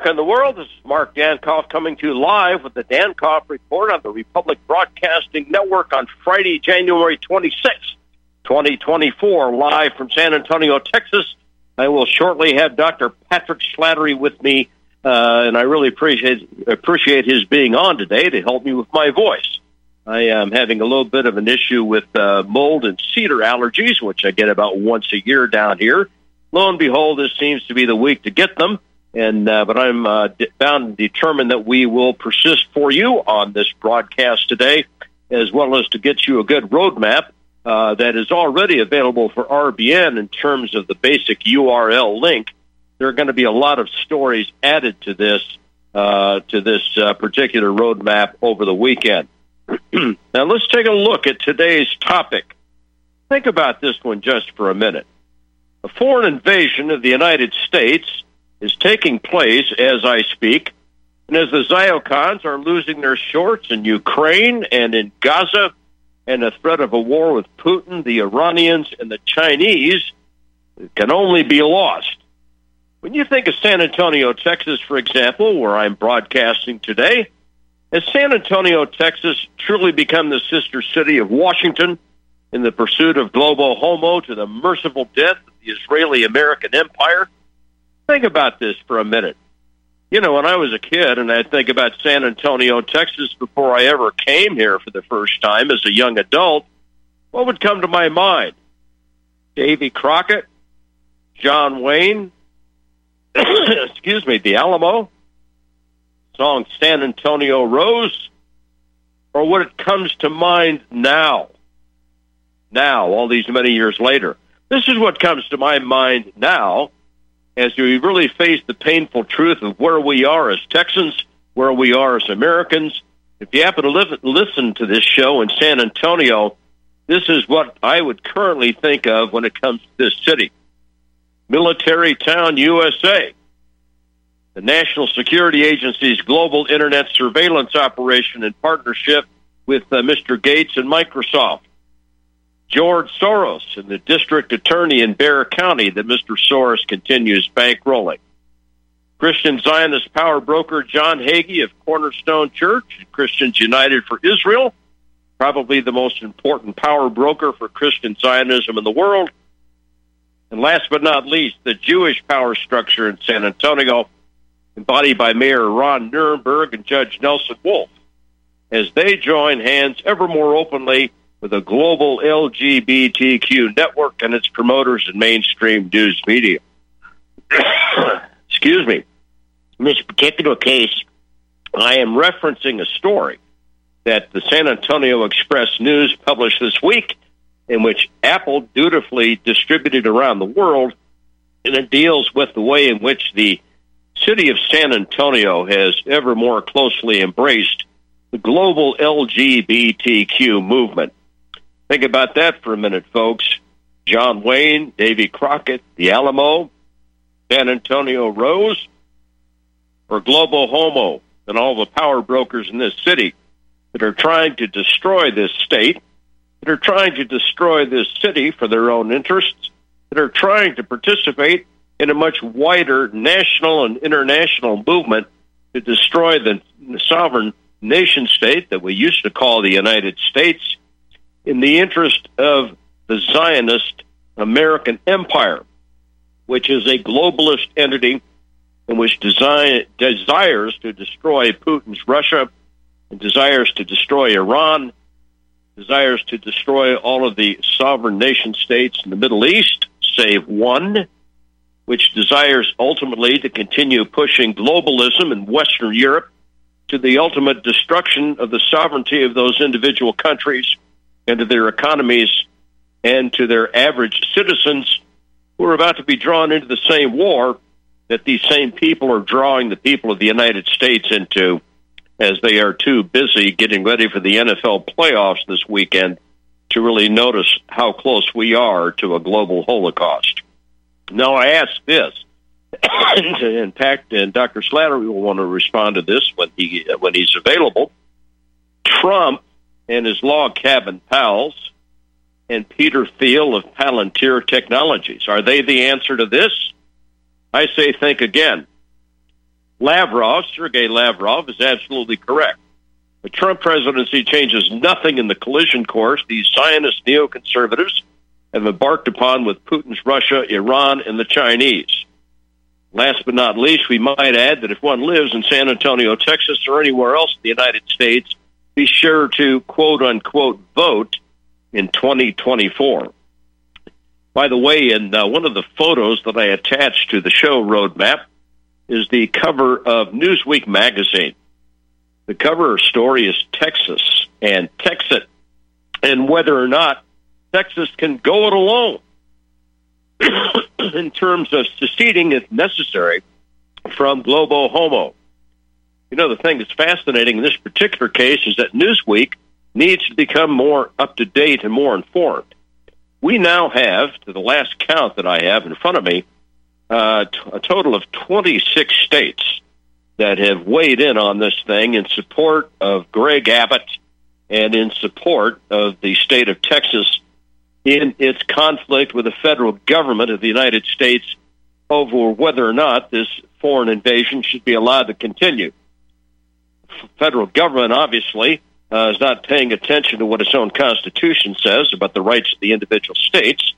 America, and the world. This is Mark Dankof coming to you live with the Dankof Report on the Republic Broadcasting Network on Friday, January 26th, 2024, live from San Antonio, Texas. I will shortly have Dr. Patrick Slattery with me, uh, and I really appreciate appreciate his being on today to help me with my voice. I am having a little bit of an issue with uh, mold and cedar allergies, which I get about once a year down here lo and behold, this seems to be the week to get them. And uh, but I'm uh, bound and determined that we will persist for you on this broadcast today, as well as to get you a good roadmap uh, that is already available for RBN in terms of the basic URL link. There are going to be a lot of stories added to this uh, to this uh, particular roadmap over the weekend. now let's take a look at today's topic. Think about this one just for a minute. A foreign invasion of the United States is taking place as I speak, and as the Zyokons are losing their shorts in Ukraine and in Gaza, and the threat of a war with Putin, the Iranians, and the Chinese can only be lost. When you think of San Antonio, Texas, for example, where I'm broadcasting today, has San Antonio, Texas truly become the sister city of Washington in the pursuit of global homo to the merciful death of the Israeli American Empire. Think about this for a minute. You know, when I was a kid and I think about San Antonio, Texas, before I ever came here for the first time as a young adult, what would come to my mind? Davy Crockett, John Wayne, excuse me, the Alamo, song San Antonio Rose, or what it comes to mind now, now, all these many years later. This is what comes to my mind now as we really face the painful truth of where we are as Texans, where we are as Americans. If you happen to live, listen to this show in San Antonio, this is what I would currently think of when it comes to this city. Military Town, USA. The National Security Agency's global internet surveillance operation in partnership with uh, Mr. Gates and Microsoft. George Soros and the district attorney in Bexar County that Mr. Soros continues bankrolling. Christian Zionist power broker John Hagee of Cornerstone Church, and Christians United for Israel, probably the most important power broker for Christian Zionism in the world. And last but not least, the Jewish power structure in San Antonio, embodied by Mayor Ron Nirenberg and Judge Nelson Wolff, as they join hands ever more openly with a global LGBTQ network and its promoters and mainstream news media. Excuse me. In this particular case, I am referencing a story that the San Antonio Express News published this week, in which Apple dutifully distributed around the world, and it deals with the way in which the city of San Antonio has ever more closely embraced the global LGBTQ movement. Think about that for a minute, folks. John Wayne, Davy Crockett, the Alamo, San Antonio Rose, or Global Homo and all the power brokers in this city that are trying to destroy this state, that are trying to destroy this city for their own interests, that are trying to participate in a much wider national and international movement to destroy the sovereign nation state that we used to call the United States in the interest of the Zionist American empire, which is a globalist entity and which design, desires to destroy Putin's Russia and desires to destroy Iran, desires to destroy all of the sovereign nation states in the Middle East, save one, which desires ultimately to continue pushing globalism in Western Europe to the ultimate destruction of the sovereignty of those individual countries and to their economies and to their average citizens who are about to be drawn into the same war that these same people are drawing the people of the United States into as they are too busy getting ready for the NFL playoffs this weekend to really notice how close we are to a global holocaust. Now, I ask this, in fact, and Dr. Slattery will want to respond to this when he when he's available. Trump and his log cabin pals, and Peter Thiel of Palantir Technologies. Are they the answer to this? I say think again. Lavrov, Sergei Lavrov, is absolutely correct. The Trump presidency changes nothing in the collision course these Zionist neoconservatives have embarked upon with Putin's Russia, Iran, and the Chinese. Last but not least, we might add that if one lives in San Antonio, Texas, or anywhere else in the United States, be sure to quote unquote vote in 2024. By the way, in uh, one of the photos that I attached to the show roadmap is the cover of Newsweek magazine. The cover story is Texas and Texas and whether or not Texas can go it alone in terms of seceding, if necessary, from Globo Homo. You know, the thing that's fascinating in this particular case is that Newsweek needs to become more up to date and more informed. We now have, to the last count that I have in front of me, uh, a total of 26 states that have weighed in on this thing in support of Greg Abbott and in support of the state of Texas in its conflict with the federal government of the United States over whether or not this foreign invasion should be allowed to continue. Federal government obviously uh, is not paying attention to what its own constitution says about the rights of the individual states.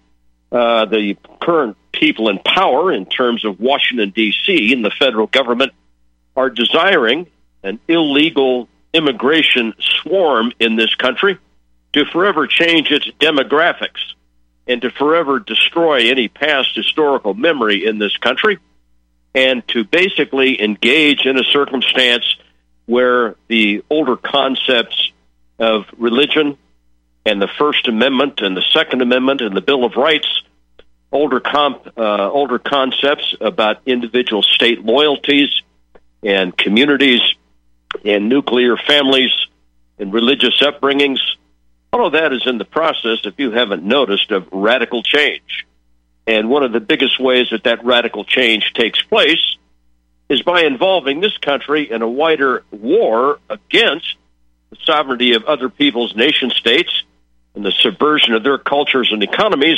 Uh, the current people in power, in terms of Washington, D.C., and the federal government, are desiring an illegal immigration swarm in this country to forever change its demographics and to forever destroy any past historical memory in this country and to basically engage in a circumstance where the older concepts of religion and the First Amendment and the Second Amendment and the Bill of Rights, older comp, uh, older concepts about individual state loyalties and communities and nuclear families and religious upbringings. All of that is in the process, if you haven't noticed, of radical change. And one of the biggest ways that that radical change takes place is by involving this country in a wider war against the sovereignty of other people's nation states and the subversion of their cultures and economies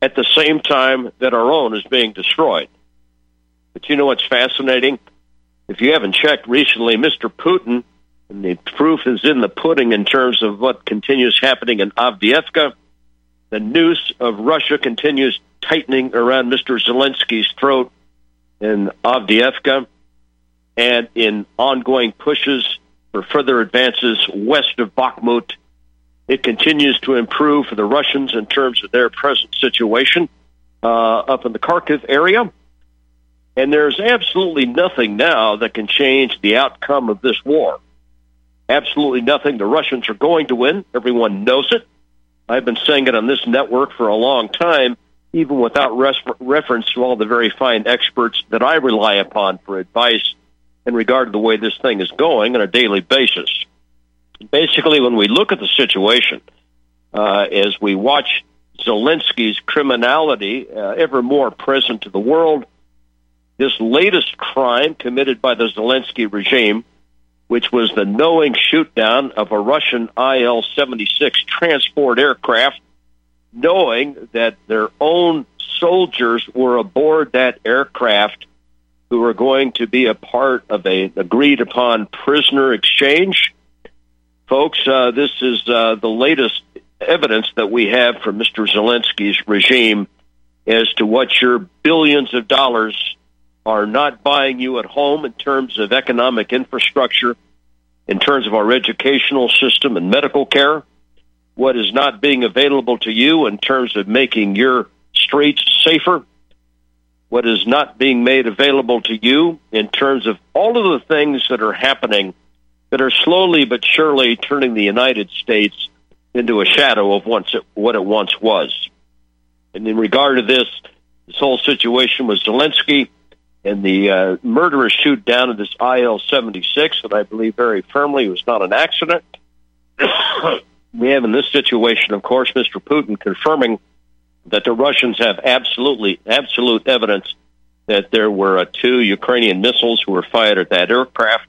at the same time that our own is being destroyed. But you know what's fascinating? If you haven't checked recently, Mr. Putin, and the proof is in the pudding in terms of what continues happening in Avdiivka, the noose of Russia continues tightening around Mr. Zelensky's throat in Avdiivka and in ongoing pushes for further advances west of Bakhmut. It continues to improve for the Russians in terms of their present situation uh, up in the Kharkiv area. And there's absolutely nothing now that can change the outcome of this war. Absolutely nothing. The Russians are going to win. Everyone knows it. I've been saying it on this network for a long time, even without res- reference to all the very fine experts that I rely upon for advice in regard to the way this thing is going on a daily basis. Basically, when we look at the situation, uh, as we watch Zelensky's criminality uh, ever more present to the world, this latest crime committed by the Zelensky regime, which was the knowing shootdown of a Russian Il 76 transport aircraft, knowing that their own soldiers were aboard that aircraft who were going to be a part of a agreed upon prisoner exchange. Folks, uh, this is uh, the latest evidence that we have from Mr. Zelensky's regime as to what your billions of dollars are not buying you at home in terms of economic infrastructure, in terms of our educational system and medical care, what is not being available to you in terms of making your streets safer, what is not being made available to you in terms of all of the things that are happening that are slowly but surely turning the United States into a shadow of once it, what it once was. And in regard to this, this whole situation with Zelensky, and the uh, murderous shoot down of this IL 76 that I believe very firmly was not an accident. we have in this situation, of course, Mr. Putin confirming that the Russians have absolutely absolute evidence that there were uh, two Ukrainian missiles who were fired at that aircraft,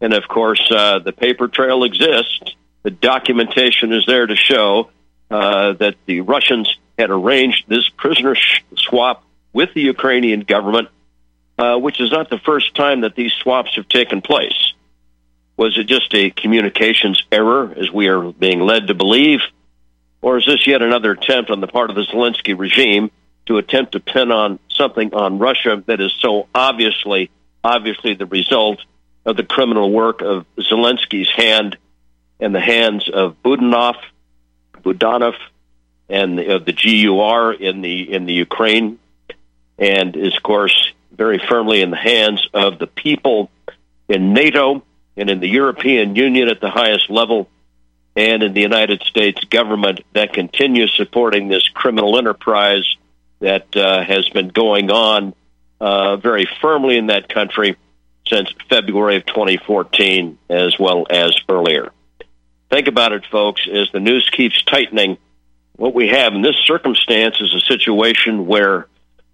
and of course, uh, the paper trail exists. The documentation is there to show uh, that the Russians had arranged this prisoner swap with the Ukrainian government uh, which is not the first time that these swaps have taken place. Was it just a communications error, as we are being led to believe? Or is this yet another attempt on the part of the Zelensky regime to attempt to pin on something on Russia that is so obviously, obviously the result of the criminal work of Zelensky's hand and the hands of Budanov, Budanov, and of uh, the GUR in the in the Ukraine, and is of course very firmly in the hands of the people in NATO and in the European Union at the highest level, and in the United States government that continues supporting this criminal enterprise that uh, has been going on uh, very firmly in that country since February of 2014, as well as earlier. Think about it, folks, as the news keeps tightening. What we have in this circumstance is a situation where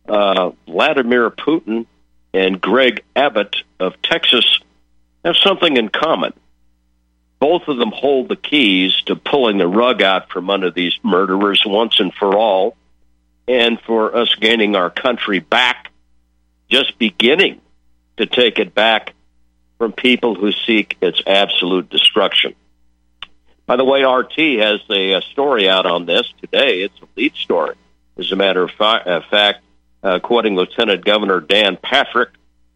uh, Vladimir Putin and Greg Abbott of Texas have something in common. Both of them hold the keys to pulling the rug out from under these murderers once and for all, and for us gaining our country back, just beginning to take it back from people who seek its absolute destruction. By the way, RT has a, story out on this today. It's a lead story. As a matter of fact, uh, quoting Lieutenant Governor Dan Patrick,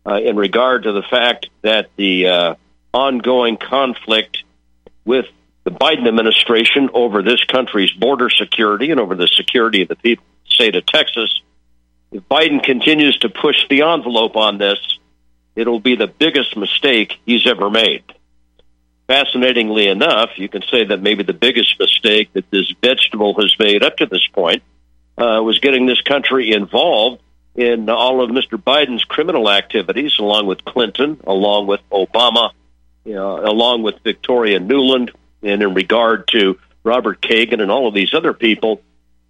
uh, in regard to the fact that the uh, ongoing conflict with the Biden administration over this country's border security and over the security of the people state of Texas, if Biden continues to push the envelope on this, it'll be the biggest mistake he's ever made. Fascinatingly enough, you can say that maybe the biggest mistake that this vegetable has made up to this point uh, was getting this country involved in all of Mr. Biden's criminal activities, along with Clinton, along with Obama, you know, along with Victoria Nuland, and in regard to Robert Kagan and all of these other people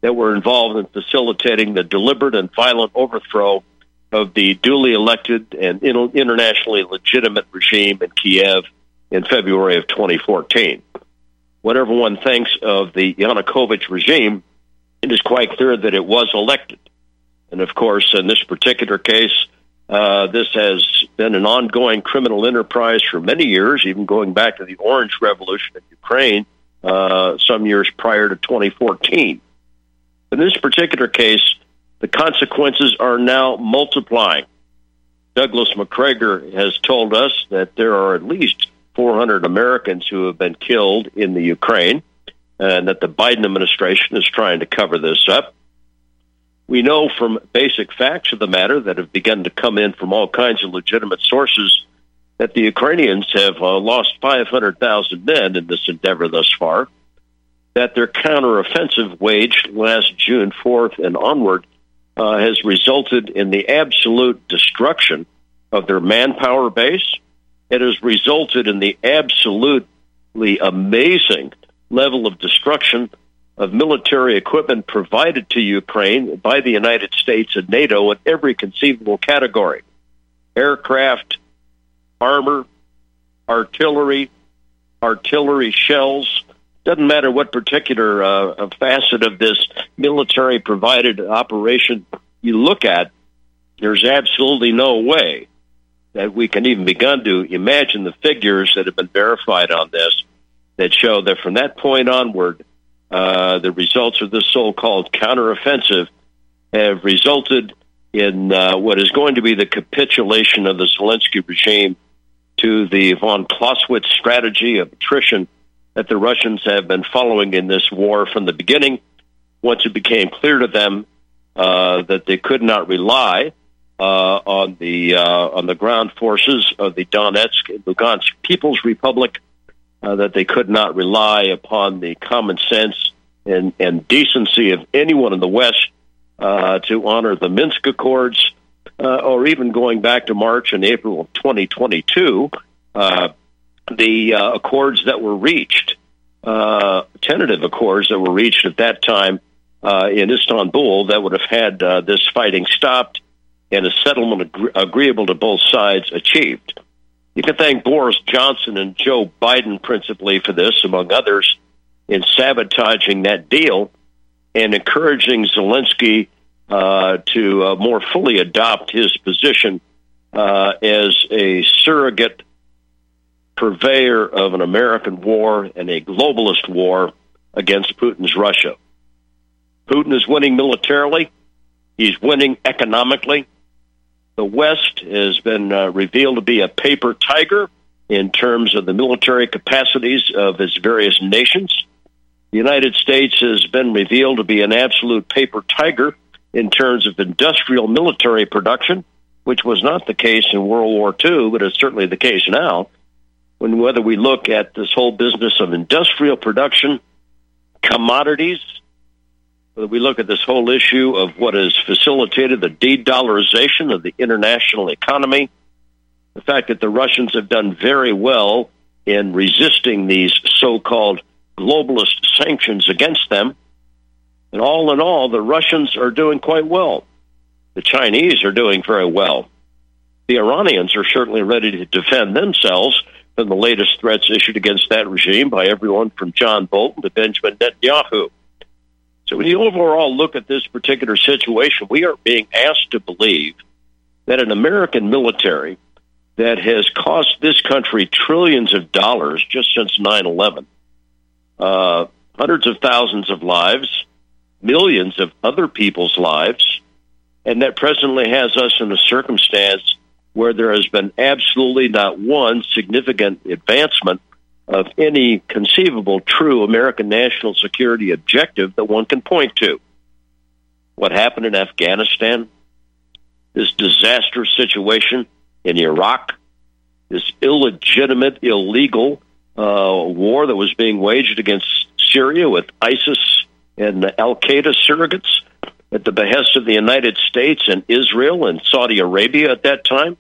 that were involved in facilitating the deliberate and violent overthrow of the duly elected and internationally legitimate regime in Kiev in February of 2014. Whatever one thinks of the Yanukovych regime, it is quite clear that it was elected. And of course, in this particular case, uh, this has been an ongoing criminal enterprise for many years, even going back to the Orange Revolution in Ukraine uh, some years prior to 2014. In this particular case, the consequences are now multiplying. Douglas Macgregor has told us that there are at least 400 Americans who have been killed in the Ukraine, and that the Biden administration is trying to cover this up. We know from basic facts of the matter that have begun to come in from all kinds of legitimate sources that the Ukrainians have uh, lost 500,000 men in this endeavor thus far, that their counteroffensive waged last June 4th and onward uh, has resulted in the absolute destruction of their manpower base. It has resulted in the absolutely amazing level of destruction of military equipment provided to Ukraine by the United States and NATO in every conceivable category aircraft, armor, artillery, artillery shells. Doesn't matter what particular uh, facet of this military provided operation you look at, there's absolutely no way that we can even begin to imagine the figures that have been verified on this that show that from that point onward, uh, the results of this so-called counteroffensive have resulted in uh, what is going to be the capitulation of the Zelensky regime to the von Clausewitz strategy of attrition that the Russians have been following in this war from the beginning. Once it became clear to them uh, that they could not rely uh, on the uh, on the ground forces of the Donetsk and Lugansk People's Republic, uh, that they could not rely upon the common sense and, and decency of anyone in the West uh, to honor the Minsk Accords, uh, or even going back to March and April of 2022, uh, the uh, accords that were reached, uh, tentative accords that were reached at that time in Istanbul that would have had this fighting stopped and a settlement ag- agreeable to both sides achieved. You can thank Boris Johnson and Joe Biden principally for this, among others, in sabotaging that deal and encouraging Zelensky uh, to uh, more fully adopt his position uh, as a surrogate purveyor of an American war and a globalist war against Putin's Russia. Putin is winning militarily. He's winning economically. The West has been uh, revealed to be a paper tiger in terms of the military capacities of its various nations. The United States has been revealed to be an absolute paper tiger in terms of industrial military production, which was not the case in World War II, but is certainly the case now. When whether we look at this whole business of industrial production, commodities, we look at this whole issue of what has facilitated the de-dollarization of the international economy, the fact that the Russians have done very well in resisting these so-called globalist sanctions against them. And all in all, the Russians are doing quite well. The Chinese are doing very well. The Iranians are certainly ready to defend themselves from the latest threats issued against that regime by everyone from John Bolton to Benjamin Netanyahu. So when you overall look at this particular situation, we are being asked to believe that an American military that has cost this country trillions of dollars just since 9 11, uh, hundreds of thousands of lives, millions of other people's lives, and that presently has us in a circumstance where there has been absolutely not one significant advancement of any conceivable true American national security objective that one can point to. What happened in Afghanistan, this disastrous situation in Iraq, this illegitimate, illegal uh, war that was being waged against Syria with ISIS and Al Qaeda surrogates at the behest of the United States and Israel and Saudi Arabia at that time.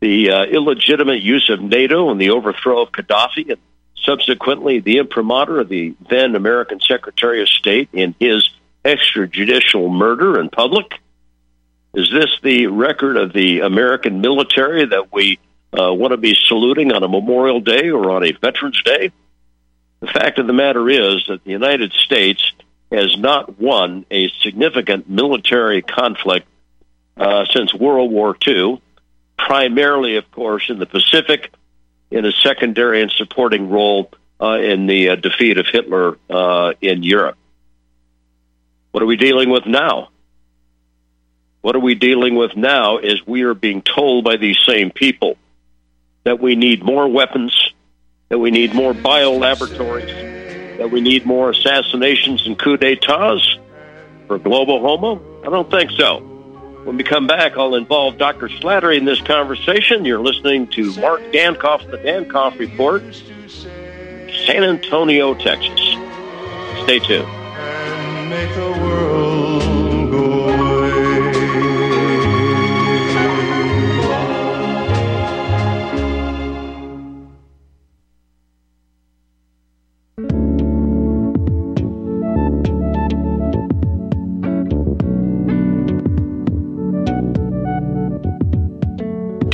The uh, illegitimate use of NATO and the overthrow of Gaddafi, and subsequently the imprimatur of the then American Secretary of State in his extrajudicial murder in public. Is this the record of the American military that we uh, want to be saluting on a Memorial Day or on a Veterans Day? The fact of the matter is that the United States has not won a significant military conflict uh, since World War II, primarily, of course, in the Pacific, in a secondary and supporting role uh, in the uh, defeat of Hitler uh, in Europe. What are we dealing with now? What are we dealing with now is we are being told by these same people that we need more weapons, that we need more bio laboratories, that we need more assassinations and coup d'etats for global homo? I don't think so. When we come back, I'll involve Dr. Slattery in this conversation. You're listening to Mark Dankof, the Dankof Report, San Antonio, Texas. Stay tuned.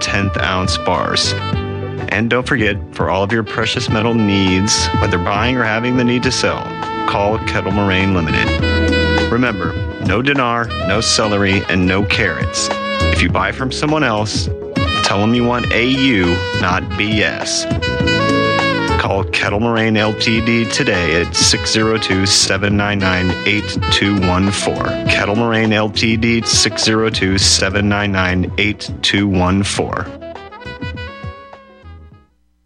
tenth ounce bars. And don't forget, for all of your precious metal needs, whether buying or having the need to sell, call Kettle Moraine Limited. Remember, no dinar, no celery, and no carrots. If you buy from someone else, tell them you want AU, not BS. Call Kettle Moraine Ltd today at 602 799 8214. Kettle Moraine Ltd 602 799 8214.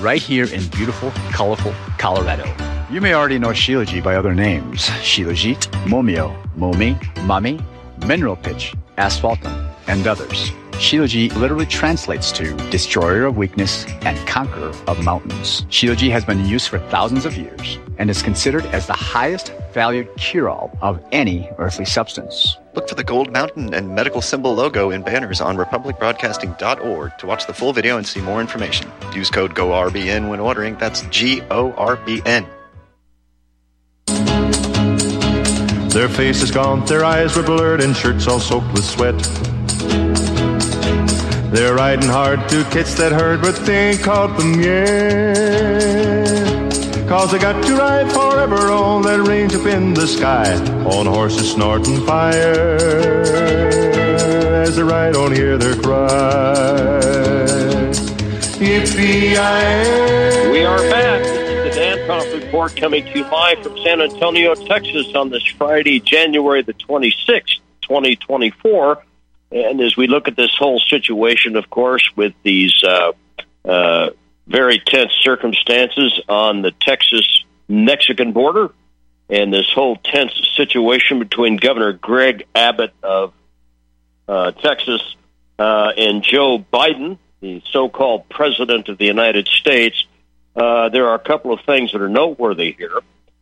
right here in beautiful, colorful Colorado. You may already know Shilajit by other names Shilajit, Momio, Momi, Mami, Mineral Pitch, Asphaltum, and others. Shilajit literally translates to destroyer of weakness and conqueror of mountains. Shilajit has been in use for thousands of years and is considered as the highest valued cure-all of any earthly substance. Look for the Gold Mountain and medical symbol logo in banners on republicbroadcasting.org to watch the full video and see more information. Use code GORBN when ordering. That's G O R B N. Their faces gaunt, their eyes were blurred, and shirts all soaked with sweat. They're riding hard to catch that herd, but they ain't caught them yet. Cause they got to ride forever on that range up in the sky, on horses snorting fire. As they ride on, hear their cry. Yippee-yi-yi. We are back. This is the Dan Report coming to you live from San Antonio, Texas on this Friday, January the 26th, 2024. And as we look at this whole situation, of course, with these uh, uh, very tense circumstances on the Texas Mexican border and this whole tense situation between Governor Greg Abbott of uh, Texas uh, and Joe Biden, the so called President of the United States, uh, there are a couple of things that are noteworthy here.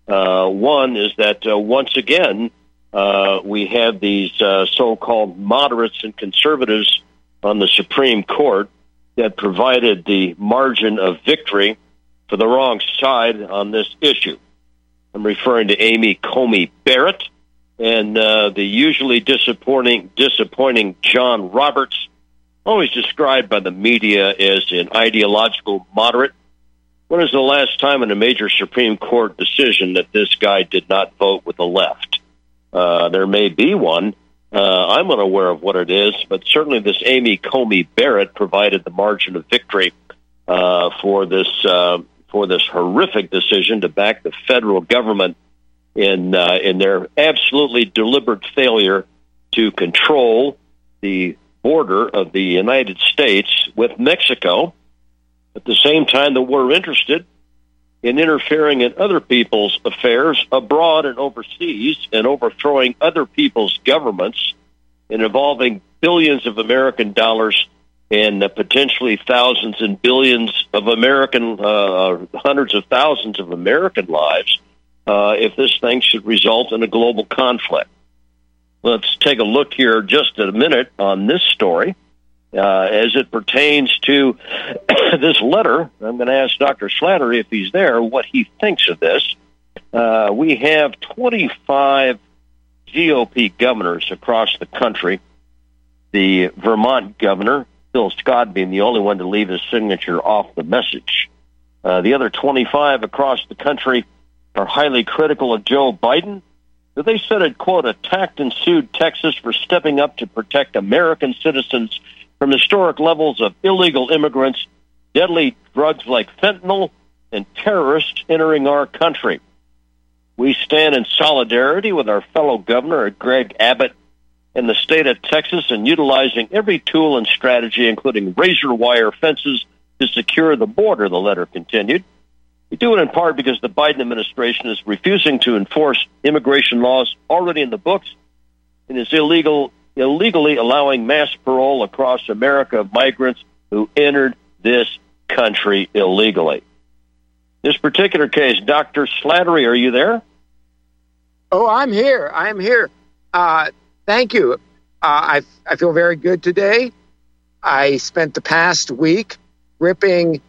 Uh, one is that uh, once again, uh, we have these so called moderates and conservatives on the Supreme Court that provided the margin of victory for the wrong side on this issue. I'm referring to Amy Coney Barrett and uh, the usually disappointing, disappointing John Roberts, always described by the media as an ideological moderate. When is the last time in a major Supreme Court decision that this guy did not vote with the left? Uh, there may be one. Uh, I'm unaware of what it is, but certainly this Amy Coney Barrett provided the margin of victory uh, for this uh, for this horrific decision to back the federal government in uh, in their absolutely deliberate failure to control the border of the United States with Mexico. At the same time that we're interested in interfering in other people's affairs abroad and overseas and overthrowing other people's governments and involving billions of American dollars and uh, potentially thousands and billions of American, uh, hundreds of thousands of American lives uh, if this thing should result in a global conflict. Let's take a look here just in a minute on this story. Uh, as it pertains to this letter, I'm going to ask Dr. Slattery if he's there what he thinks of this. Uh, we have 25 GOP governors across the country. The Vermont governor, Phil Scott, being the only one to leave his signature off the message. Uh, the other 25 across the country are highly critical of Joe Biden. They said it, quote, attacked and sued Texas for stepping up to protect American citizens from historic levels of illegal immigrants, deadly drugs like fentanyl, and terrorists entering our country. We stand in solidarity with our fellow governor, Greg Abbott, in the state of Texas and utilizing every tool and strategy, including razor wire fences, to secure the border, the letter continued. We do it in part because the Biden administration is refusing to enforce immigration laws already in the books and is illegal illegally allowing mass parole across America of migrants who entered this country illegally. This particular case, Dr. Slattery, are you there? Oh, I'm here. I'm here. Uh, thank you. Uh, I, I feel very good today. I spent the past week ripping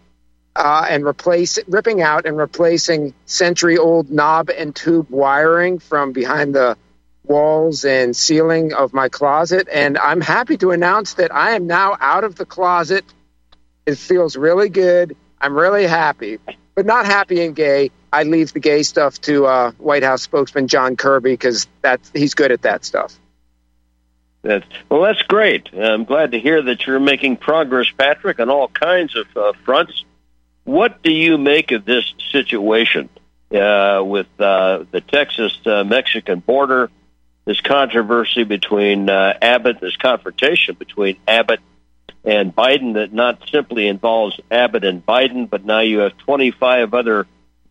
uh, and replace ripping out and replacing century old knob and tube wiring from behind the walls and ceiling of my closet. And I'm happy to announce that I am now out of the closet. It feels really good. I'm really happy, but not happy and gay. I leave the gay stuff to uh, White House spokesman John Kirby because he's good at that stuff. That's, well, that's great. I'm glad to hear that you're making progress, Patrick, on all kinds of uh, fronts. What do you make of this situation uh, with uh, the Texas uh, Mexican border? This controversy between uh, Abbott, this confrontation between Abbott and Biden that not simply involves Abbott and Biden, but now you have 25 other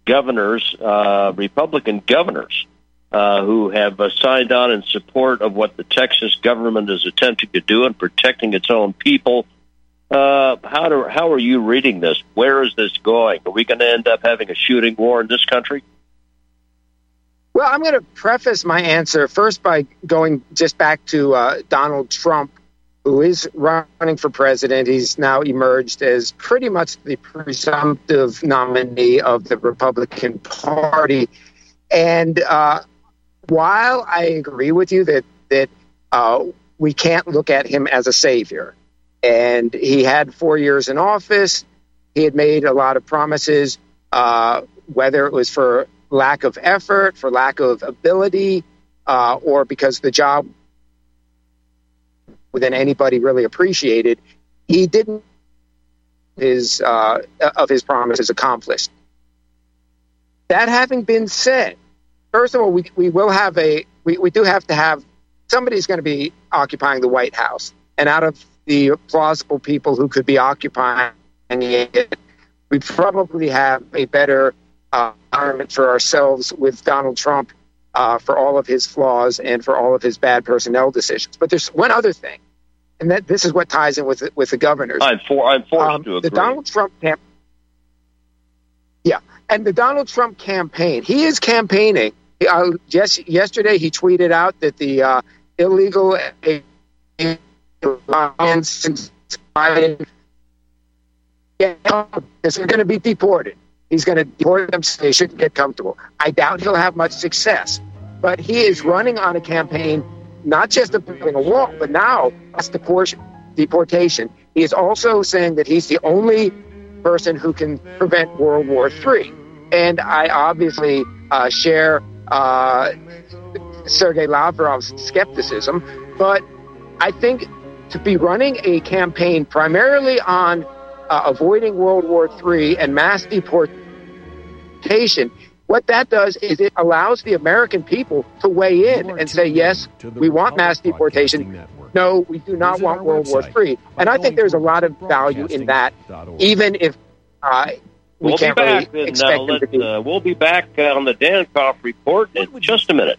governors, uh, Republican governors, uh, who have uh, signed on in support of what the Texas government is attempting to do in protecting its own people. Uh, how do how are you reading this? Where is this going? Are we going to end up having a shooting war in this country? Well, I'm going to preface my answer first by going just back to uh, Donald Trump, who is running for president. He's now emerged as pretty much the presumptive nominee of the Republican Party. And uh, while I agree with you that that uh, we can't look at him as a savior, and he had four years in office. He had made a lot of promises, uh, whether it was for lack of effort, for lack of ability, uh, or because the job than anybody really appreciated. He didn't his uh, of his promises accomplished. That having been said, first of all, we, we will have a we, we do have to have somebody's going to be occupying the White House, and out of the plausible people who could be occupying it, we probably have a better uh, environment for ourselves with Donald Trump uh, for all of his flaws and for all of his bad personnel decisions. But there's one other thing, and that this is what ties in with with the governors. I'm for I'm forced um, to agree. The Donald Trump camp, yeah, and the Donald Trump campaign. He is campaigning. Uh, yes, yesterday he tweeted out that the uh, illegal Biden is going to be deported. He's going to deport them so they shouldn't get comfortable. I doubt he'll have much success, but he is running on a campaign not just of building a wall, but now that's deportation. He is also saying that he's the only person who can prevent World War III. And I obviously uh, share uh, Sergei Lavrov's skepticism, but I think to be running a campaign primarily on uh, avoiding World War III and mass deportation, what that does is it allows the American people to weigh in and say, yes, we want mass deportation. No, we do not want World War III. And I think there's a lot of value in that, even if uh, we we'll can't be back really and, expect uh, them to be. uh, we'll be back uh, on the Dankof report in just a minute.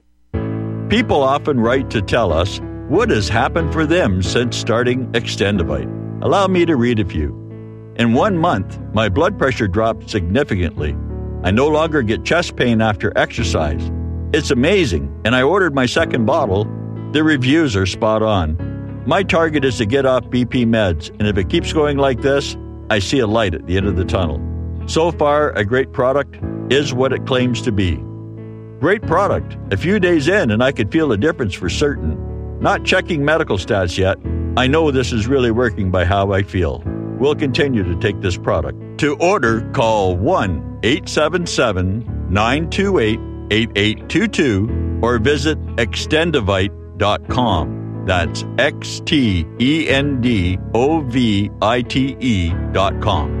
People often write to tell us what has happened for them since starting Extendovite. Allow me to read a few. In one month, my blood pressure dropped significantly. I no longer get chest pain after exercise. It's amazing, and I ordered my second bottle. The reviews are spot on. My target is to get off BP meds, and if it keeps going like this, I see a light at the end of the tunnel. So far, a great product is what it claims to be. Great product. A few days in, and I could feel a difference for certain. Not checking medical stats yet. I know this is really working by how I feel. We'll continue to take this product. To order, call 1 877 928 8822 or visit extendovite.com. That's X T E N D O V I T E dot com.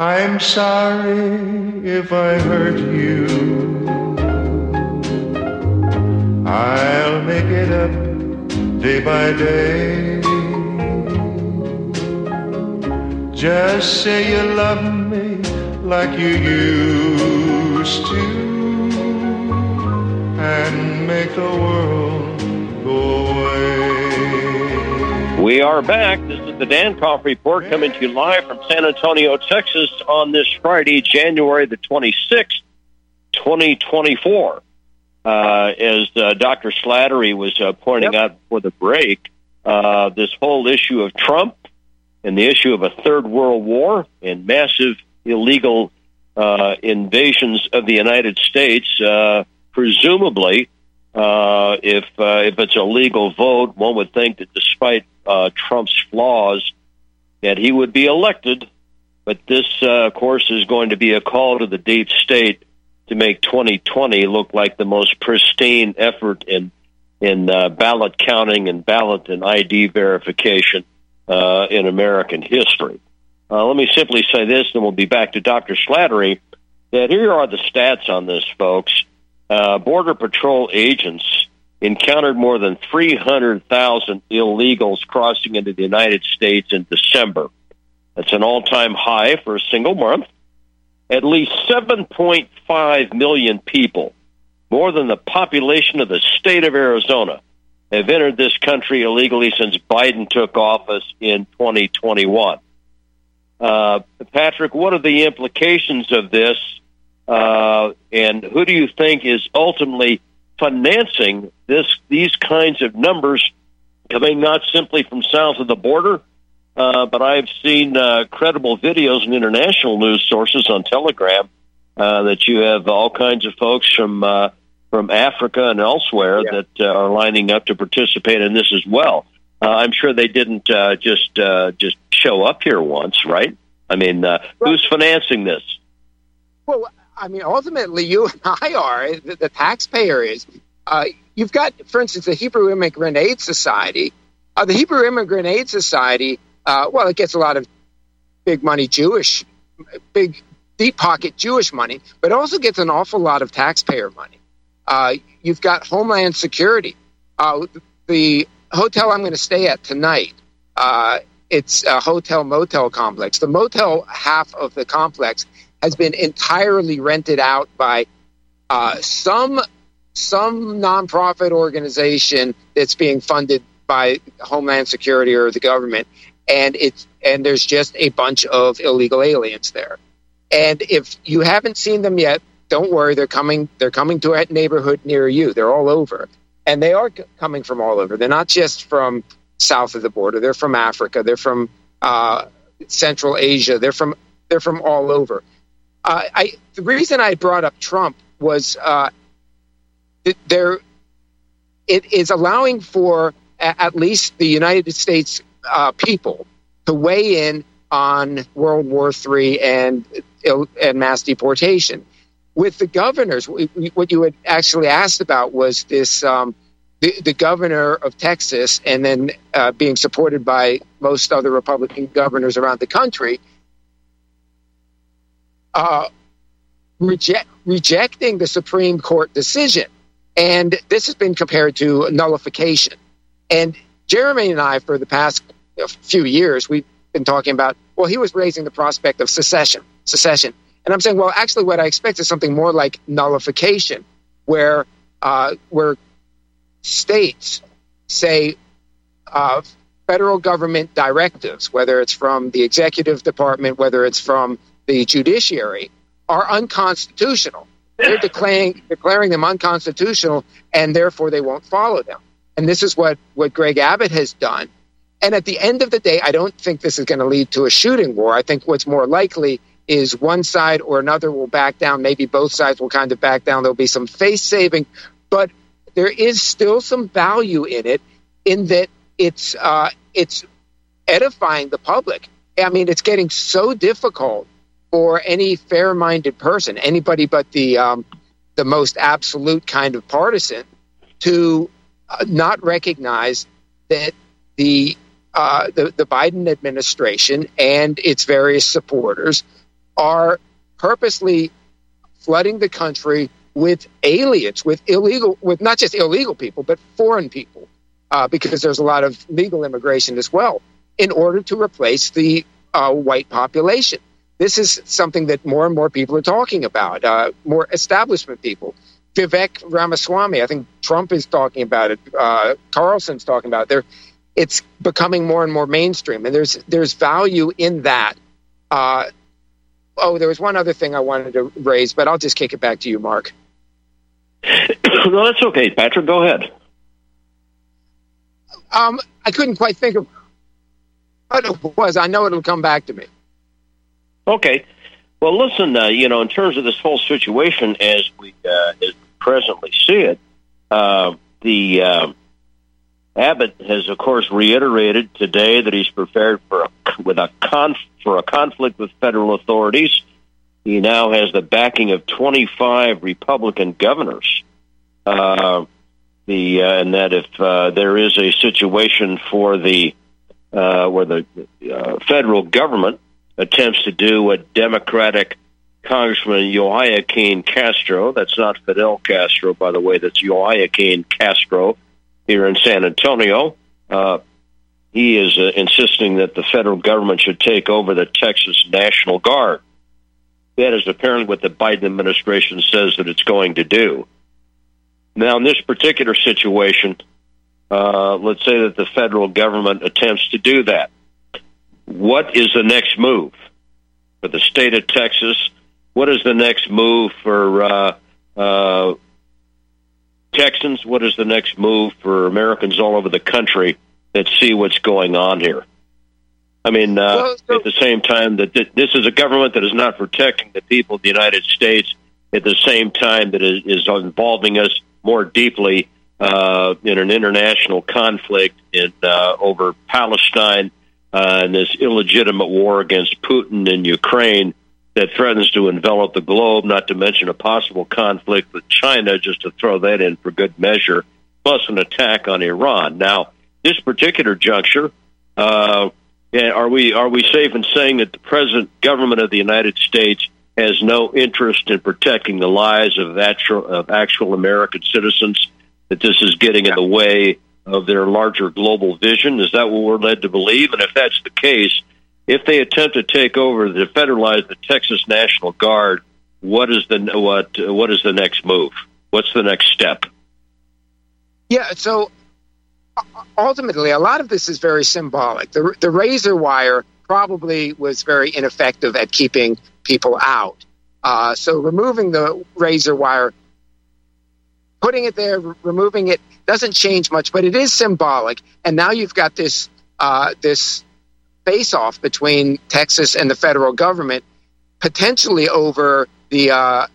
I'm sorry if I hurt you. I'll make it up day by day. Just say you love me like you used to, and make the world go. We are back. This is the Dan Dankof Report coming to you live from San Antonio, Texas on this Friday, January the 26th, 2024. Uh, as uh, Dr. Slattery was uh, pointing Yep. out before the break, uh, this whole issue of Trump and the issue of a third world war and massive illegal uh, invasions of the United States, uh, presumably, uh, if uh, if it's a legal vote, one would think that despite uh, Trump's flaws, that he would be elected. But this, uh, of course, is going to be a call to the deep state to make 2020 look like the most pristine effort in in uh, ballot counting and ballot and ID verification uh, in American history. Uh, let me simply say this, and we'll be back to Dr. Slattery. That here are the stats on this, folks. Uh, Border Patrol agents encountered more than 300,000 illegals crossing into the United States in December. That's an all time high for a single month. At least 7.5 million people, more than the population of the state of Arizona, have entered this country illegally since Biden took office in 2021. Uh, Patrick, what are the implications of this? Uh, and who do you think is ultimately financing this these kinds of numbers coming not simply from south of the border, uh, but I've seen uh, credible videos and international news sources on Telegram uh, that you have all kinds of folks from uh, from Africa and elsewhere Yeah. that uh, are lining up to participate in this as well. Uh, I'm sure they didn't uh, just uh, just show up here once, right? I mean, uh, who's financing this? Well, I mean, ultimately, you and I are the, the taxpayer is. Uh, you've got, for instance, the Hebrew Immigrant Aid Society. Uh, the Hebrew Immigrant Aid Society, uh, well, it gets a lot of big money Jewish, big deep pocket Jewish money, but also gets an awful lot of taxpayer money. Uh, you've got Homeland Security. Uh, the hotel I'm going to stay at tonight, uh, it's a hotel motel complex. The motel half of the complex has been entirely rented out by uh, some some nonprofit organization that's being funded by Homeland Security or the government, and it's and there's just a bunch of illegal aliens there. And if you haven't seen them yet, don't worry, they're coming. They're coming to a neighborhood near you. They're all over, and they are coming from all over. They're not just from south of the border. They're from Africa. They're from uh, Central Asia. They're from they're from all over. I the reason I brought up Trump was uh, there it is allowing for at least the United States uh, people to weigh in on World War III and and mass deportation. With the governors, what you had actually asked about was this um, the, the governor of Texas and then uh, being supported by most other Republican governors around the country, uh, reject, rejecting the Supreme Court decision. And this has been compared to nullification. And Jeremy and I, for the past few years, we've been talking about, well, he was raising the prospect of secession, secession. And I'm saying, well, actually, what I expect is something more like nullification, where uh, where states say uh, federal government directives, whether it's from the executive department, whether it's from the judiciary, are unconstitutional. They're declaring declaring them unconstitutional, and therefore they won't follow them. And this is what what Greg Abbott has done. And at the end of the day, I don't think this is going to lead to a shooting war. I think what's more likely is one side or another will back down. Maybe both sides will kind of back down. There'll be some face saving, but there is still some value in it in that it's uh, it's edifying the public. I mean, it's getting so difficult for any fair-minded person, anybody but the um, the most absolute kind of partisan, to uh, not recognize that the, uh, the the Biden administration and its various supporters are purposely flooding the country with aliens, with illegal, with not just illegal people, but foreign people, uh, because there's a lot of legal immigration as well, in order to replace the uh, white population. This is something that more and more people are talking about, uh, more establishment people. Vivek Ramaswamy, I think Trump is talking about it. Uh, Carlson's talking about it. There, it's becoming more and more mainstream, and there's there's value in that. Uh, oh, there was one other thing I wanted to raise, but I'll just kick it back to you, Mark. no, that's okay, Patrick. Go ahead. Um, I couldn't quite think of what it was. I know it'll come back to me. Okay. Well, listen. Uh, you know, in terms of this whole situation as we uh, as presently see it, uh, the uh, Abbott has, of course, reiterated today that he's prepared for a, with a conf, for a conflict with federal authorities he now has the backing of 25 Republican governors. Uh, the uh, and that if uh, there is a situation for the uh, where the uh, federal government attempts to do what Democratic Congressman Joaquin Castro, that's not Fidel Castro, by the way, that's Joaquin Castro here in San Antonio. Uh, he is insisting that the federal government should take over the Texas National Guard. That is apparently what the Biden administration says that it's going to do. Now, in this particular situation, uh, let's say that the federal government attempts to do that. What is the next move for the state of Texas? What is the next move for uh, uh, Texans? What is the next move for Americans all over the country that see what's going on here? I mean, uh, well, so- at the same time that th- this is a government that is not protecting the people of the United States. At the same time that is, is involving us more deeply uh, in an international conflict in uh, over Palestine uh, and this illegitimate war against Putin in Ukraine that threatens to envelop the globe. Not to mention a possible conflict with China, just to throw that in for good measure, plus an attack on Iran. Now, this particular juncture. Uh, are we are we safe in saying that the present government of the United States has no interest in protecting the lives of actual of actual American citizens? That this is getting in the way of their larger global vision? Is that what we're led to believe? And if that's the case, if they attempt to take over to federalize the Texas National Guard, what is the what what is the next move? What's the next step? Yeah, so ultimately, a lot of this is very symbolic. The, the razor wire probably was very ineffective at keeping people out. Uh, so removing the razor wire, putting it there, removing it doesn't change much, but it is symbolic. And now you've got this uh, this face off between Texas and the federal government, potentially over the uh,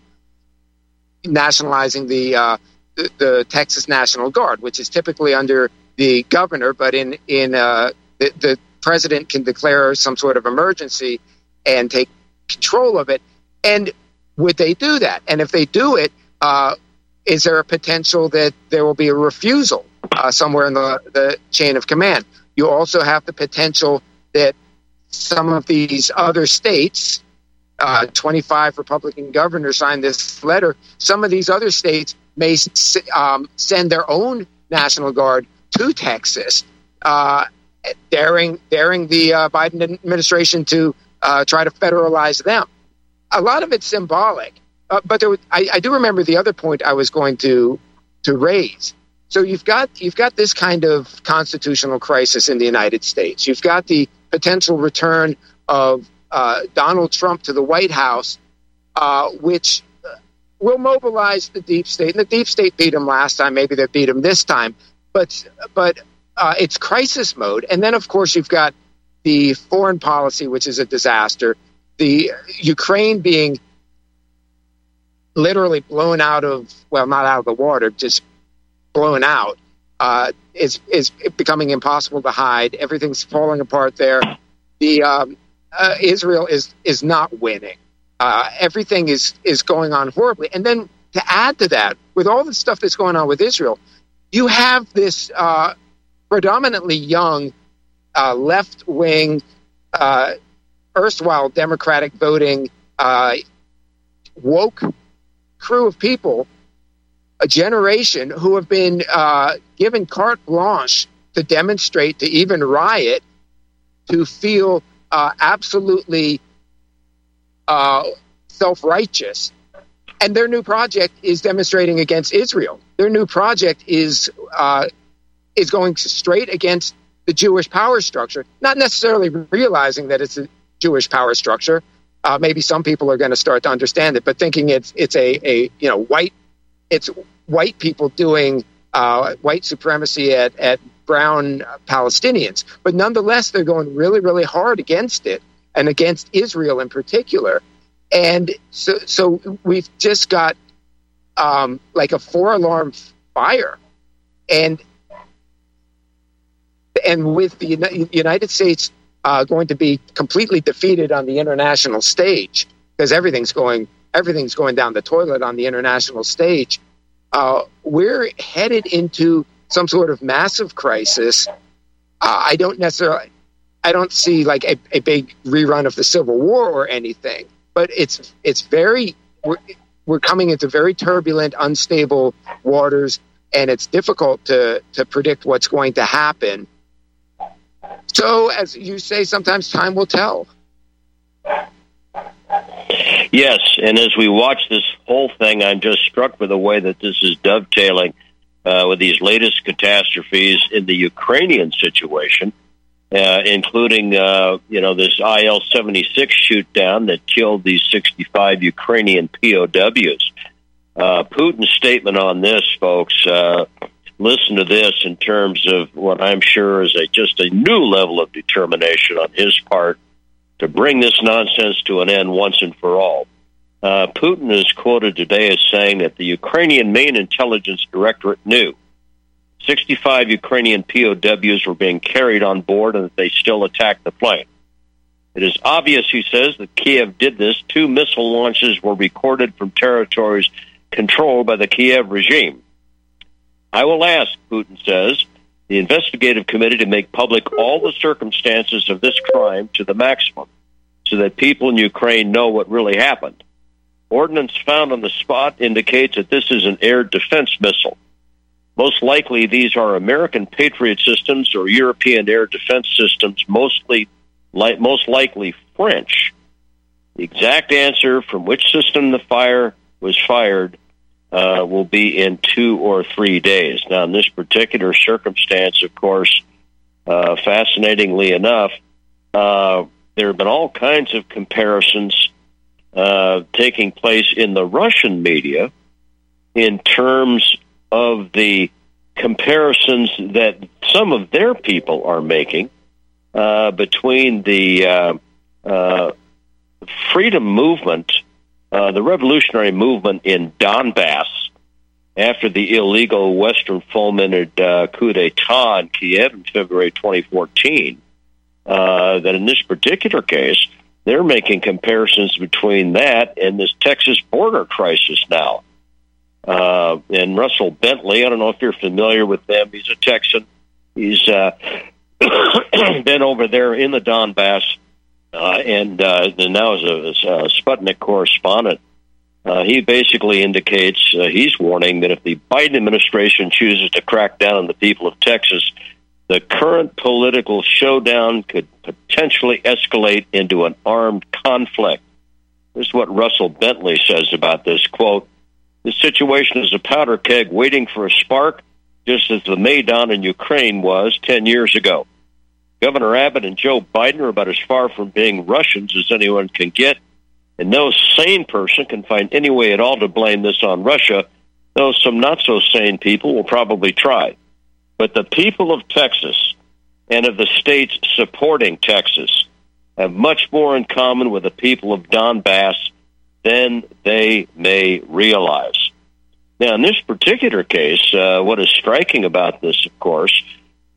nationalizing the, uh, the, the Texas National Guard, which is typically under the governor, but in in uh, the, the president can declare some sort of emergency and take control of it. And would they do that? And if they do it, uh, is there a potential that there will be a refusal uh, somewhere in the, the chain of command. You also have the potential that some of these other states, uh, 25 Republican governors signed this letter, some of these other states may um, send their own National Guard to Texas, uh, daring, daring the uh, Biden administration to uh, try to federalize them. A lot of it's symbolic. Uh, but was, I, I, do remember the other point I was going to to raise. So you've got you've got this kind of constitutional crisis in the United States. You've got the potential return of uh, Donald Trump to the White House, uh, which will mobilize the deep state. And the deep state beat him last time. Maybe they beat him this time. But but uh, it's crisis mode. And then of course you've got the foreign policy, which is a disaster. The Ukraine being literally blown out of well, not out of the water, just blown out. Uh, is is becoming impossible to hide. Everything's falling apart there. The um, uh, Israel is is not winning. Uh, everything is is going on horribly. And then to add to that, with all the stuff that's going on with Israel, you have this uh, predominantly young, uh, left wing, uh, erstwhile Democratic voting, woke crew of people, a generation who have been uh, given carte blanche to demonstrate, to even riot, to feel uh, absolutely uh, self righteous. And their new project is demonstrating against Israel. Their new project is uh, is going straight against the Jewish power structure, not necessarily realizing that it's a Jewish power structure, uh, maybe some people are going to start to understand it, but thinking it's it's a, a you know white it's white people doing uh, white supremacy at, at brown Palestinians, but nonetheless they're going really really hard against it and against Israel in particular, and so so we've just got um, like a four alarm fire, and and with the United States uh, going to be completely defeated on the international stage because everything's going everything's going down the toilet on the international stage. Uh, we're headed into some sort of massive crisis. Uh, I don't necessarily, I don't see like a, a big rerun of the Civil War or anything, but it's it's very we're, we're coming into very turbulent, unstable waters, and it's difficult to to predict what's going to happen. So, as you say, sometimes time will tell. Yes, and as we watch this whole thing, I'm just struck with the way that this is dovetailing uh, with these latest catastrophes in the Ukrainian situation, uh, including uh, you know this IL-76 shoot down that killed these 65 Ukrainian POWs. Uh, Putin's statement on this, folks, uh, listen to this in terms of what I'm sure is a just a new level of determination on his part to bring this nonsense to an end once and for all. Uh, Putin is quoted today as saying that the Ukrainian main intelligence directorate knew 65 Ukrainian POWs were being carried on board and that they still attacked the plane. It is obvious, he says, that Kiev did this. Two missile launches were recorded from territories controlled by the Kiev regime. I will ask, Putin says, the investigative committee to make public all the circumstances of this crime to the maximum so that people in Ukraine know what really happened. Ordnance found on the spot indicates that this is an air defense missile. Most likely, these are American Patriot systems or European air defense systems, mostly, li- most likely French. The exact answer from which system the fire was fired uh, will be in two or three days. Now, in this particular circumstance, of course, uh, fascinatingly enough, uh, there have been all kinds of comparisons uh, taking place in the Russian media in terms of the comparisons that some of their people are making uh, between the uh, freedom movement uh, the revolutionary movement in Donbass after the illegal Western fomented uh, coup d'etat in Kiev in February 2014. Uh, that in this particular case, they're making comparisons between that and this Texas border crisis now. Uh, and Russell Bentley, I don't know if you're familiar with them. He's a Texan. He's uh, been over there in the Donbass uh, and, uh, now as a, is a Sputnik correspondent. Uh, he basically indicates uh, he's warning that if the Biden administration chooses to crack down on the people of Texas, the current political showdown could potentially escalate into an armed conflict. This is what Russell Bentley says about this quote. The situation is a powder keg waiting for a spark, just as the Maidan in Ukraine was 10 years ago. Governor Abbott and Joe Biden are about as far from being Russians as anyone can get, and no sane person can find any way at all to blame this on Russia, though some not so sane people will probably try. But the people of Texas and of the states supporting Texas have much more in common with the people of Donbass than they may realize. Now, in this particular case, uh, what is striking about this, of course,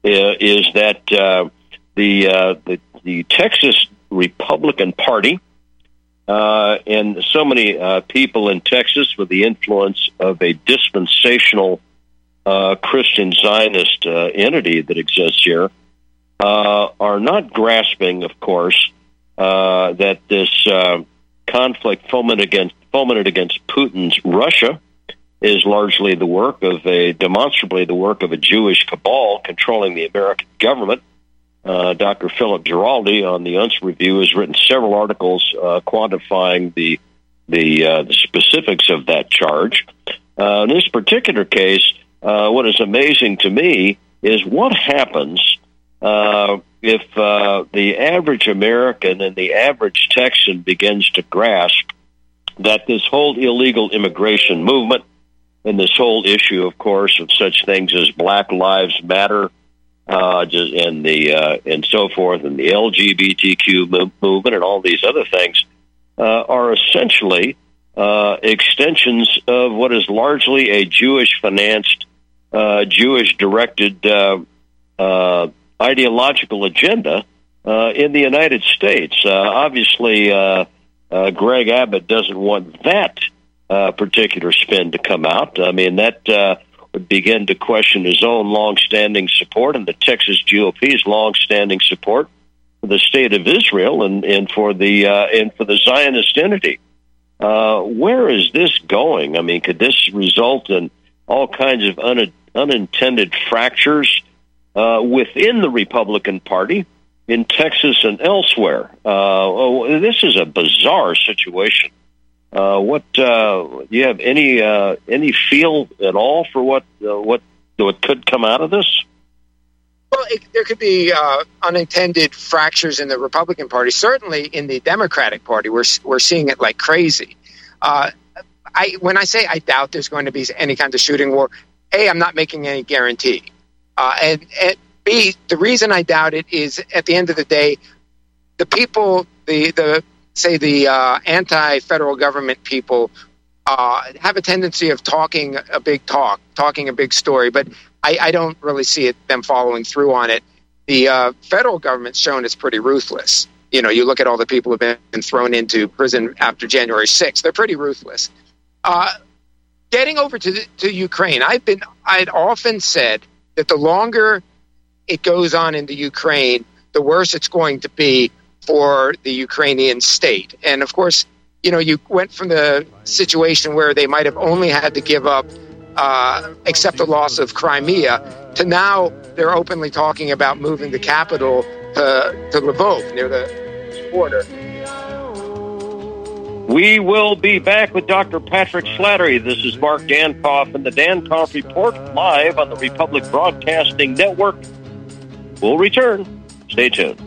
uh, is that uh, the, uh, the the Texas Republican Party uh, and so many uh, people in Texas with the influence of a dispensational uh, Christian Zionist uh, entity that exists here uh, are not grasping, of course, that this conflict fomented against, fomented against Putin's Russia is largely the work of a demonstrably the work of a Jewish cabal controlling the American government uh, Dr. Philip Giraldi on the Unz Review has written several articles uh, quantifying the the, uh, the, specifics of that charge. Uh, in this particular case, uh, what is amazing to me is what happens if the average American and the average Texan begins to grasp that this whole illegal immigration movement and this whole issue, of course, of such things as Black Lives Matter uh, just, and the uh, and so forth, and the LGBTQ movement, and all these other things uh, are essentially uh, extensions of what is largely a Jewish financed, uh, Jewish directed uh, ideological agenda in the United States. Obviously, Greg Abbott doesn't want that particular spin to come out. I mean that. Begin to question his own longstanding support and the Texas GOP's longstanding support for the state of Israel and, and for the uh, and for the Zionist entity. Uh, where is this going? I mean, could this result in all kinds of un- unintended fractures uh, within the Republican Party in Texas and elsewhere? Uh, oh, this is a bizarre situation. Uh, what uh, do you have any uh, any feel at all for what uh, what what could come out of this? Well, it, there could be uh, unintended fractures in the Republican Party. Certainly, in the Democratic Party, we're we're seeing it like crazy. Uh, I when I say I doubt there's going to be any kind of shooting war, a I'm not making any guarantee, uh, and, and b the reason I doubt it is at the end of the day, the people the the say the uh, anti-federal government people uh, have a tendency of talking a big talk, talking a big story, but I, I don't really see it them following through on it. The uh, federal government's shown it's pretty ruthless. You know, you look at all the people who've been thrown into prison after January 6th; they're pretty ruthless. Uh, getting over to the, to Ukraine, I've been I'd often said that the longer it goes on in the Ukraine, the worse it's going to be for the Ukrainian state. And of course, you know, you went from the situation where they might have only had to give up, uh, accept the loss of Crimea, to now they're openly talking about moving the capital to, to Lvov near the border. We will be back with Dr. Patrick Slattery. This is Mark Dankof and the Dankof Report live on the Republic Broadcasting Network. We'll return. Stay tuned.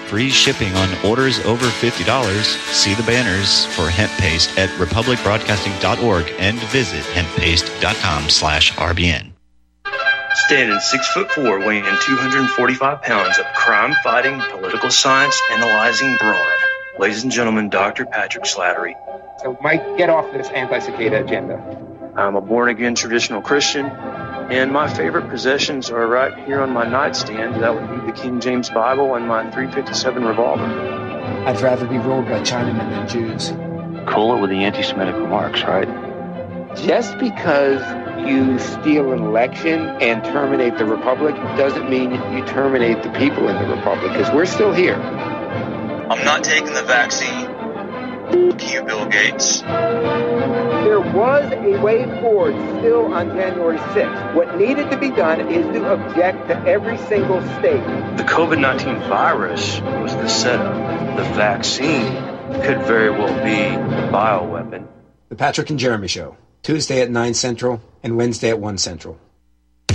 Free shipping on orders over $50. See the banners for hemp paste at republicbroadcasting.org and visit hemppaste.com slash RBN. Standing six foot four, weighing 245 pounds of crime fighting, political science analyzing brawn. Ladies and gentlemen, Dr. Patrick Slattery. So, Mike, get off this anti cicada agenda. I'm a born again traditional Christian, and my favorite possessions are right here on my nightstand. That would be the King James Bible and my 357 revolver. I'd rather be ruled by Chinamen than Jews. Cool it with the anti Semitic remarks, right? Just because you steal an election and terminate the republic doesn't mean you terminate the people in the republic, because we're still here. I'm not taking the vaccine. You, Bill Gates. There was a way forward still on January 6th. What needed to be done is to object to every single state. The COVID 19 virus was the setup. The vaccine could very well be the bioweapon. The Patrick and Jeremy Show, Tuesday at 9 Central and Wednesday at 1 Central.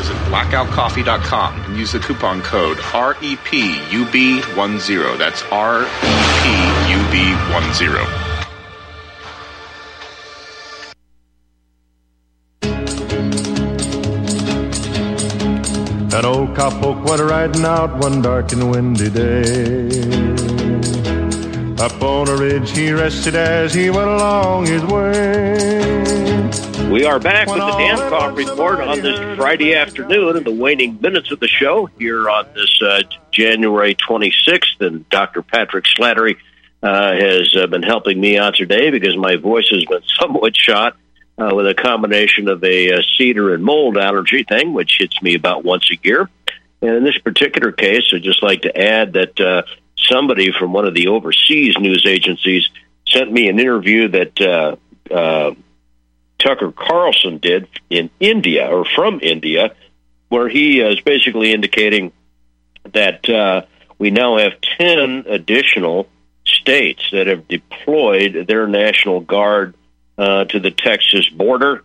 Visit blackoutcoffee.com and use the coupon code REPUB10. That's REPUB10. An old cowpoke went riding out one dark and windy day. Up on a ridge he rested as he went along his way. We are back with the Dan Coff Report on this Friday afternoon in the waning minutes of the show here on this uh, January 26th. And Dr. Patrick Slattery uh, has uh, been helping me out today because my voice has been somewhat shot uh, with a combination of a, uh cedar and mold allergy thing, which hits me about once a year. And in this particular case, I'd just like to add that uh, somebody from one of the overseas news agencies sent me an interview that uh, uh, Tucker Carlson did in India or from India, where he is basically indicating that uh, we now have 10 additional states that have deployed their National Guard uh, to the Texas border.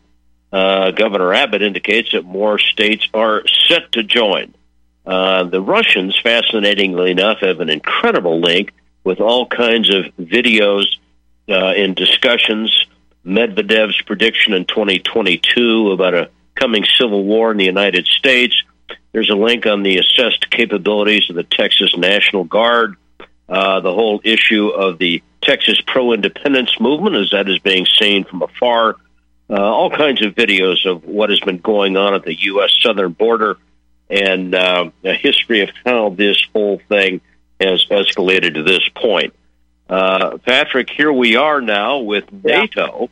Uh, Governor Abbott indicates that more states are set to join. Uh, the Russians, fascinatingly enough, have an incredible link with all kinds of videos uh, and discussions. Medvedev's prediction in 2022 about a coming civil war in the United States. There's a link on the assessed capabilities of the Texas National Guard. Uh, the whole issue of the Texas pro independence movement, as that is being seen from afar. Uh, all kinds of videos of what has been going on at the U.S. southern border and uh, a history of how this whole thing has escalated to this point. Uh, Patrick, here we are now with NATO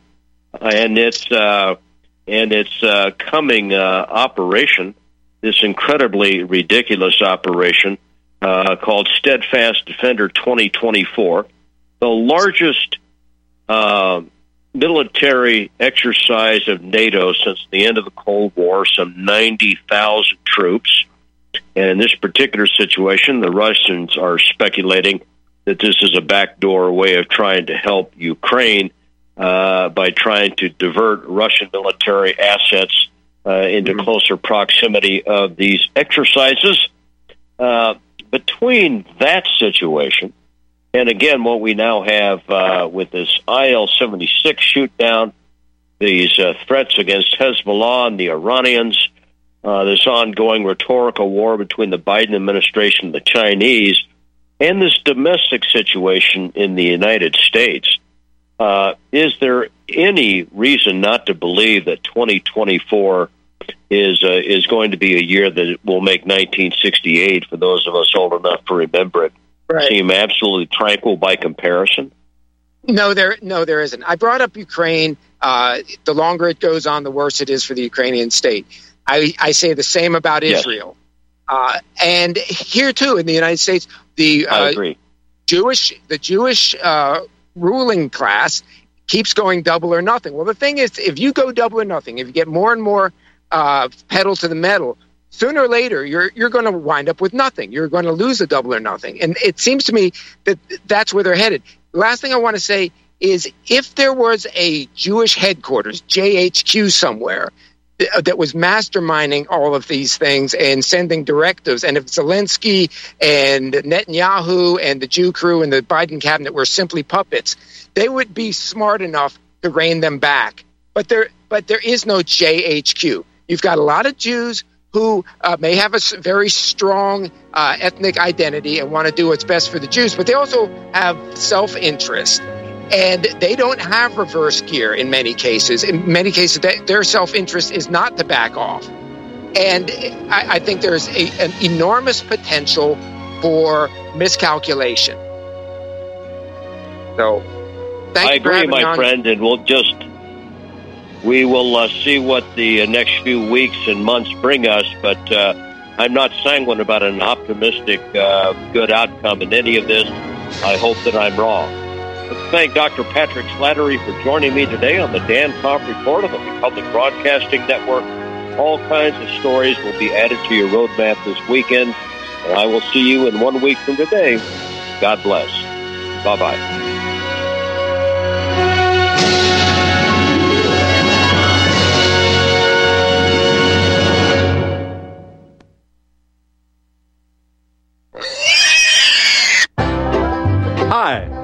and its uh, and its uh, coming uh, operation, this incredibly ridiculous operation uh, called Steadfast Defender 2024, the largest uh, military exercise of NATO since the end of the Cold War, some 90,000 troops. And in this particular situation, the Russians are speculating that this is a backdoor way of trying to help Ukraine uh, by trying to divert Russian military assets uh, into mm-hmm. closer proximity of these exercises. Uh, between that situation And again, what we now have uh, with this IL 76 shoot down, these uh, threats against Hezbollah and the Iranians, uh, this ongoing rhetorical war between the Biden administration and the Chinese, and this domestic situation in the United States. Uh, is there any reason not to believe that 2024 is uh, is going to be a year that will make 1968 for those of us old enough to remember it Right. seem absolutely tranquil by comparison? No, there, no, there isn't. I brought up Ukraine. Uh, the longer it goes on, the worse it is for the Ukrainian state. I, I say the same about Yes. Israel. Uh, and here too, in the United States, the uh. Jewish, the Jewish uh, ruling class keeps going double or nothing. Well, the thing is, if you go double or nothing, if you get more and more uh, pedal to the metal, sooner or later you're you're going to wind up with nothing. You're going to lose a double or nothing. And it seems to me that that's where they're headed. Last thing I want to say is, if there was a Jewish headquarters, JHQ somewhere. Th- That was masterminding all of these things and sending directives. And if Zelensky and Netanyahu and the Jew crew and the Biden cabinet were simply puppets, they would be smart enough to rein them back. But there, but there is no JHQ. You've got a lot of Jews who uh, may have a very strong uh, ethnic identity and want to do what's best for the Jews, but they also have self interest. And they don't have reverse gear in many cases. In many cases, they, their self interest is not to back off. And I, I think there's a, an enormous potential for miscalculation. So, thank I agree, my on. friend, and we'll just we will uh, see what the uh, next few weeks and months bring us. But uh, I'm not sanguine about an optimistic, uh, good outcome in any of this. I hope that I'm wrong. Let's thank Dr. Patrick Slattery for joining me today on the Dankof Report on the Republic Broadcasting Network. All kinds of stories will be added to your roadmap this weekend, and I will see you in one week from today. God bless. Bye bye.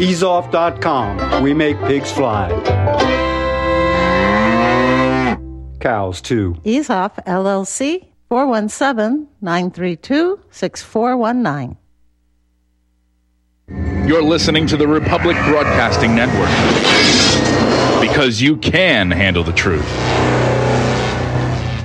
EazeOff.com. We make pigs fly. Cows, too. Eaze Off LLC 417 932 6419. You're listening to the Republic Broadcasting Network because you can handle the truth.